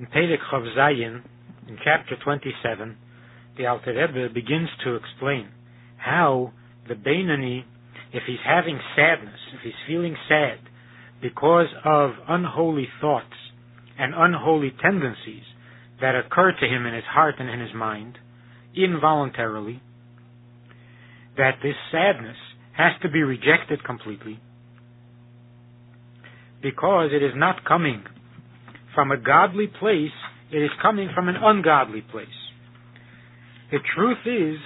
In Perek Chaf Zayin, in chapter 27, the Alter Rebbe begins to explain how the Beinani, if he's having sadness, if he's feeling sad because of unholy thoughts and unholy tendencies that occur to him in his heart and in his mind, involuntarily, that this sadness has to be rejected completely because it is not coming from a godly place, it is coming from an ungodly place. The truth is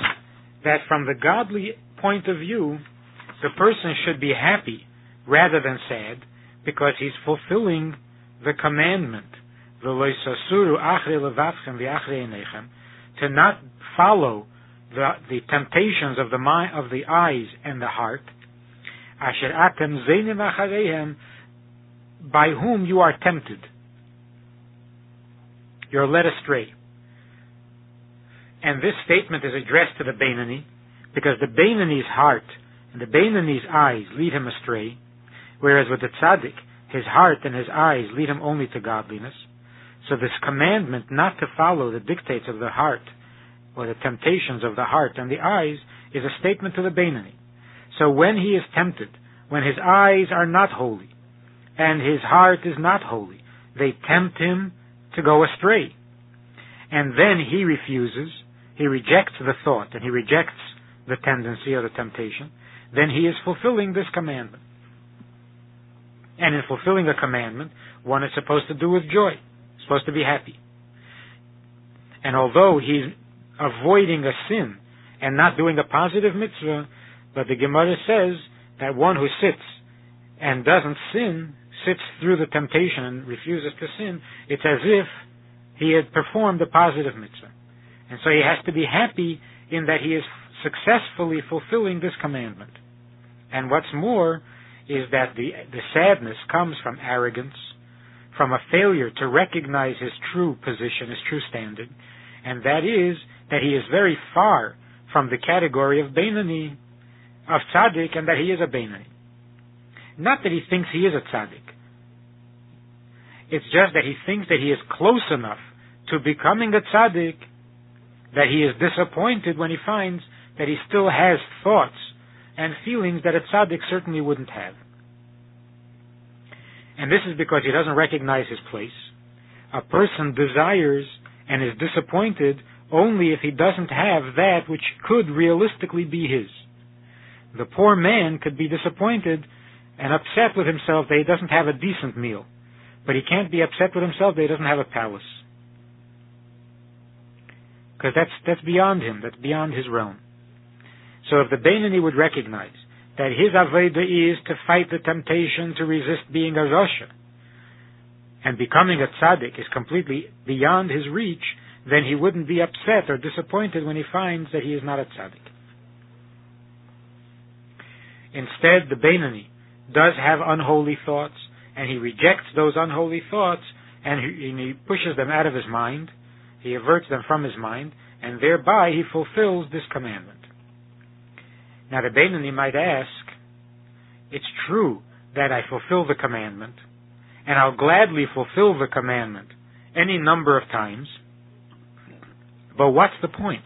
that from the godly point of view, the person should be happy rather than sad because he's fulfilling the commandment, to not follow the, the temptations of the mind, of the eyes and the heart, by whom you are tempted. You're led astray. And this statement is addressed to the Beinani, because the Beinani's heart and the Beinani's eyes lead him astray, whereas with the Tzaddik, his heart and his eyes lead him only to godliness. So this commandment not to follow the dictates of the heart or the temptations of the heart and the eyes is a statement to the Beinani. So when he is tempted, when his eyes are not holy, and his heart is not holy, they tempt him to go astray. And then he refuses, he rejects the thought, and he rejects the tendency or the temptation, then he is fulfilling this commandment. And in fulfilling a commandment, one is supposed to do with joy, supposed to be happy. And although he's avoiding a sin and not doing a positive mitzvah, but the Gemara says that one who sits and doesn't sin, sits through the temptation and refuses to sin, it's as if he had performed a positive mitzvah. And so he has to be happy in that he is successfully fulfilling this commandment. And what's more is that the, the sadness comes from arrogance, from a failure to recognize his true position, his true standing, and that is that he is very far from the category of Beinani, of tzaddik, and that he is a Beinani. Not that he thinks he is a tzaddik. It's just that he thinks that he is close enough to becoming a tzaddik that he is disappointed when he finds that he still has thoughts and feelings that a tzaddik certainly wouldn't have. And this is because he doesn't recognize his place. A person desires and is disappointed only if he doesn't have that which could realistically be his. The poor man could be disappointed and upset with himself that he doesn't have a decent meal. But he can't be upset with himself that he doesn't have a palace. Because that's, that's beyond him, that's beyond his realm. So if the Beinani would recognize that his Aveda is to fight the temptation to resist being a Rasha, and becoming a tzaddik is completely beyond his reach, then he wouldn't be upset or disappointed when he finds that he is not a tzaddik. Instead, the Beinani does have unholy thoughts, and he rejects those unholy thoughts, and he, and he pushes them out of his mind, he averts them from his mind, and thereby he fulfills this commandment. Now the Beinani might ask, it's true that I fulfill the commandment, and I'll gladly fulfill the commandment any number of times, but what's the point?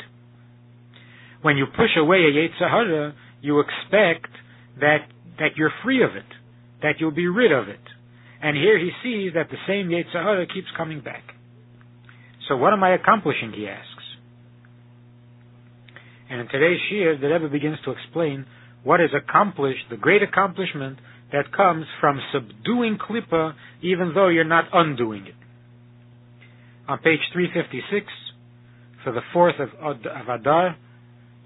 When you push away a Yetzer Hara, you expect that, that you're free of it, that you'll be rid of it. And here he sees that the same Yetzer Hara keeps coming back. So what am I accomplishing, he asks. And in today's Shiur, the Rebbe begins to explain what is accomplished, the great accomplishment that comes from subduing Klippa even though you're not undoing it. On page 356, for the fourth of, of Adar,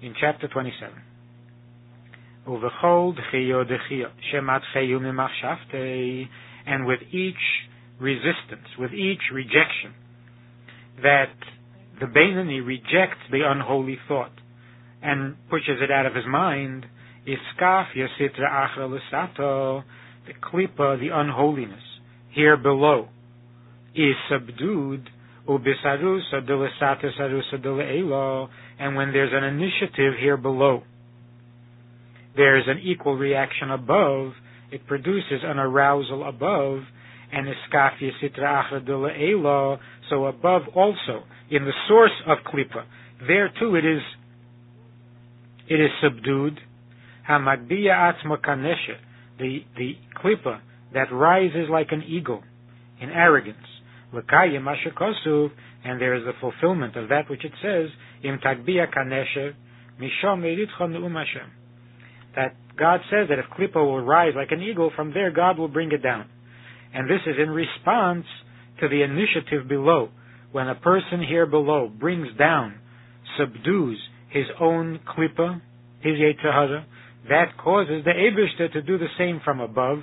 in chapter 27. And with each resistance, with each rejection, that the Beinani rejects the unholy thought and pushes it out of his mind, iskafya sitra achra the klipa, the unholiness, here below, is subdued ubisarusa dilisata and when there's an initiative here below, there's an equal reaction above, it produces an arousal above, and iskafia sitra achra elo. So above also in the source of klipa, there too it is it is subdued. Hamagbiya atzma kanesha, the the klipa that rises like an eagle in arrogance. L'kayim asher and there is the fulfillment of that which it says, im tagbiya kanesha, mishom Hashem that God says that if Klippa will rise like an eagle, from there God will bring it down. And this is in response to the initiative below. When a person here below brings down, subdues his own Klippa, his Yetzer Hara, that causes the Abishta to do the same from above,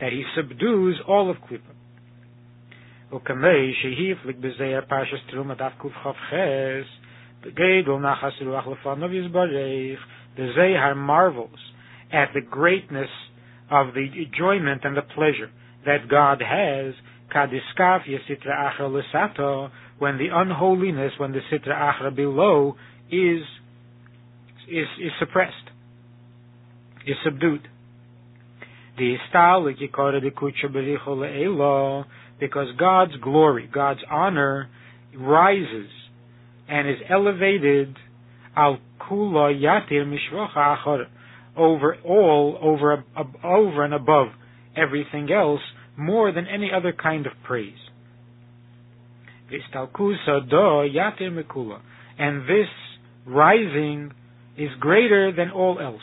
that he subdues all of Klippa. The Zohar marvels at the greatness of the enjoyment and the pleasure that God has, when the unholiness, when the sitra achra below is, is, is suppressed, is subdued. Because God's glory, God's honor rises and is elevated al kula yatir mishrocha achor over all, over over and above everything else, more than any other kind of praise. And this rising is greater than all else.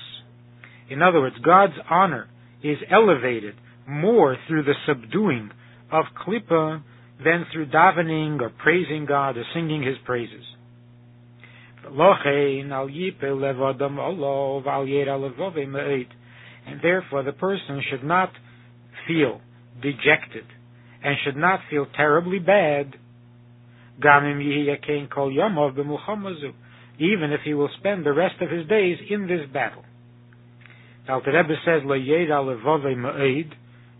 In other words, God's honor is elevated more through the subduing of klipa than through davening or praising God or singing His praises. And therefore the person should not feel dejected and should not feel terribly bad even if he will spend the rest of his days in this battle. Alter Rebbe says,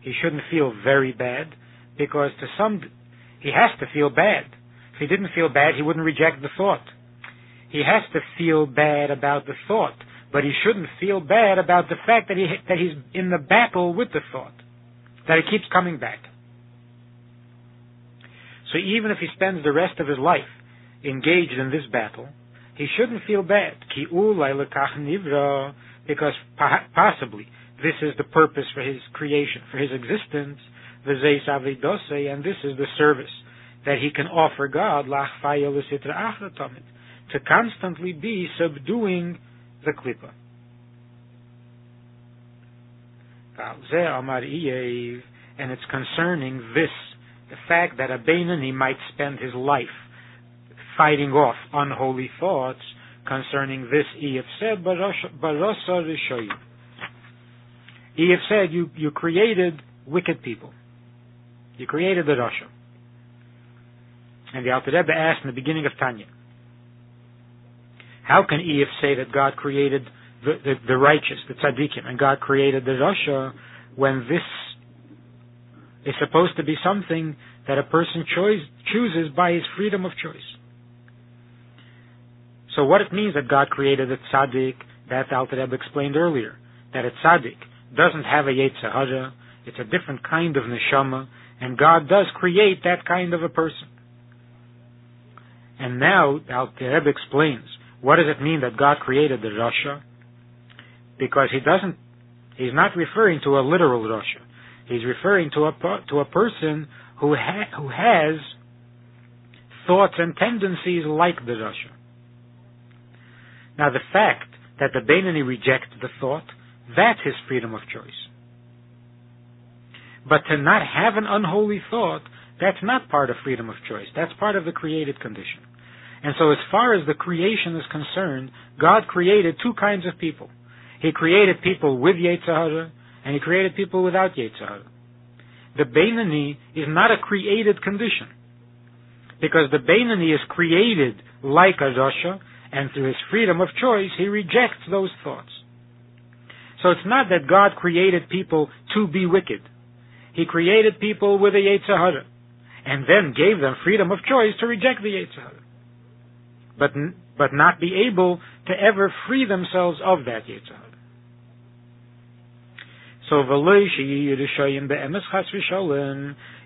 he shouldn't feel very bad, because to some, he has to feel bad. If he didn't feel bad, he wouldn't reject the thought. He has to feel bad about the thought, but he shouldn't feel bad about the fact that he that he's in the battle with the thought, that it keeps coming back. So even if he spends the rest of his life engaged in this battle, he shouldn't feel bad. Because possibly this is the purpose for his creation, for his existence, and this is the service that he can offer God, to constantly be subduing the klipa. And it's concerning this, the fact that a might spend his life fighting off unholy thoughts. Concerning this, said, Barasa Rishoyu. Iyov said, you, you created wicked people. You created the Rasha. And the Alter Rebbe asked in the beginning of Tanya, how can Iyov say that God created the, the, the righteous, the tzaddikim, and God created the Rasha when this is supposed to be something that a person choice, chooses by his freedom of choice? So what it means that God created a tzaddik, that Alter Rebbe explained earlier, that a tzaddik doesn't have a Yetzer Hara, it's a different kind of neshama, and God does create that kind of a person. And now, Alter Rebbe explains, what does it mean that God created the Rasha? Because he doesn't, he's not referring to a literal Rasha. He's referring to a, to a person who, ha, who has thoughts and tendencies like the Rasha. Now the fact that the Beinani rejects the thought, that's his freedom of choice. But to not have an unholy thought, that's not part of freedom of choice. That's part of the created condition. And so as far as the creation is concerned, God created two kinds of people. He created people with Yetzer Hara, and He created people without Yetzer Hara. The Beinani is not a created condition. Because the Beinani is created like a Rasha, and through his freedom of choice, he rejects those thoughts. So it's not that God created people to be wicked. He created people with a Yetzer Hara, and then gave them freedom of choice to reject the Yetzer Hara. But, but not be able to ever free themselves of that Yetzer Hara. So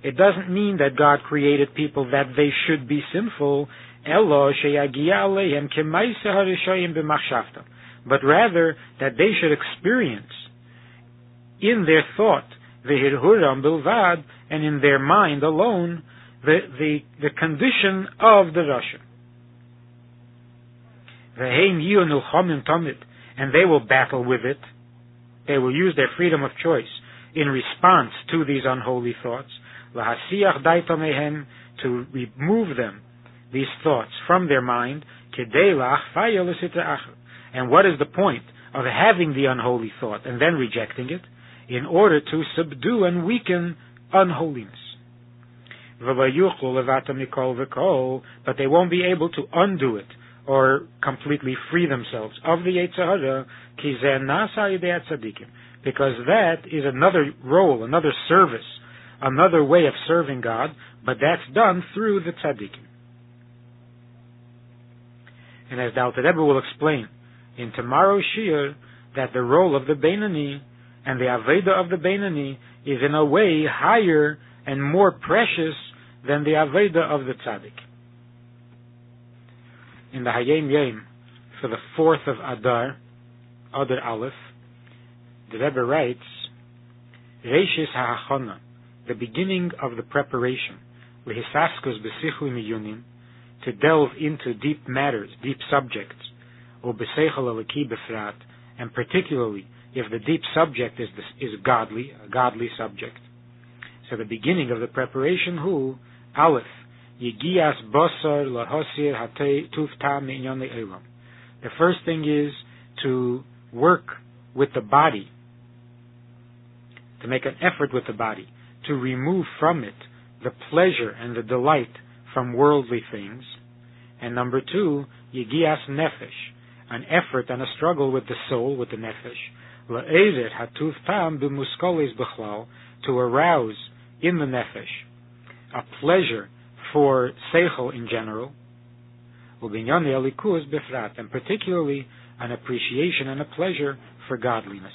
it doesn't mean that God created people that they should be sinful, but rather that they should experience in their thought v'hirhuram bilvad and in their mind alone the the, the condition of the Rasha. And they will battle with it. They will use their freedom of choice in response to these unholy thoughts. To remove them, these thoughts, from their mind. And what is the point of having the unholy thought and then rejecting it? In order to subdue and weaken unholiness. But they won't be able to undo it or completely free themselves. Of the Yetzer Hara, because that is another role, another service, another way of serving God, but that's done through the tzaddikim. And as the Alter Rebbe will explain in tomorrow's shiur, that the role of the Beinani and the Aveda of the Beinani is in a way higher and more precious than the Aveda of the Tzaddik in the Hayom Yom for the fourth of Adar, Adar Aleph, the Rebbe writes, Reishis HaHachona, the beginning of the preparation, Lehisaskus Besichli Miyunim, to delve into deep matters, deep subjects, or Besechel Alaki Befrat, and particularly if the deep subject is, is godly, a godly subject. So the beginning of the preparation, who, Aleph, The first thing is to work with the body, to make an effort with the body, to remove from it the pleasure and the delight from worldly things. And number two, Yigias Nefesh, an effort and a struggle with the soul, with the Nefesh. La'ezer Hatuf Tam B'muskolis to arouse in the Nefesh a pleasure for Seichel in general, and particularly an appreciation and a pleasure for godliness.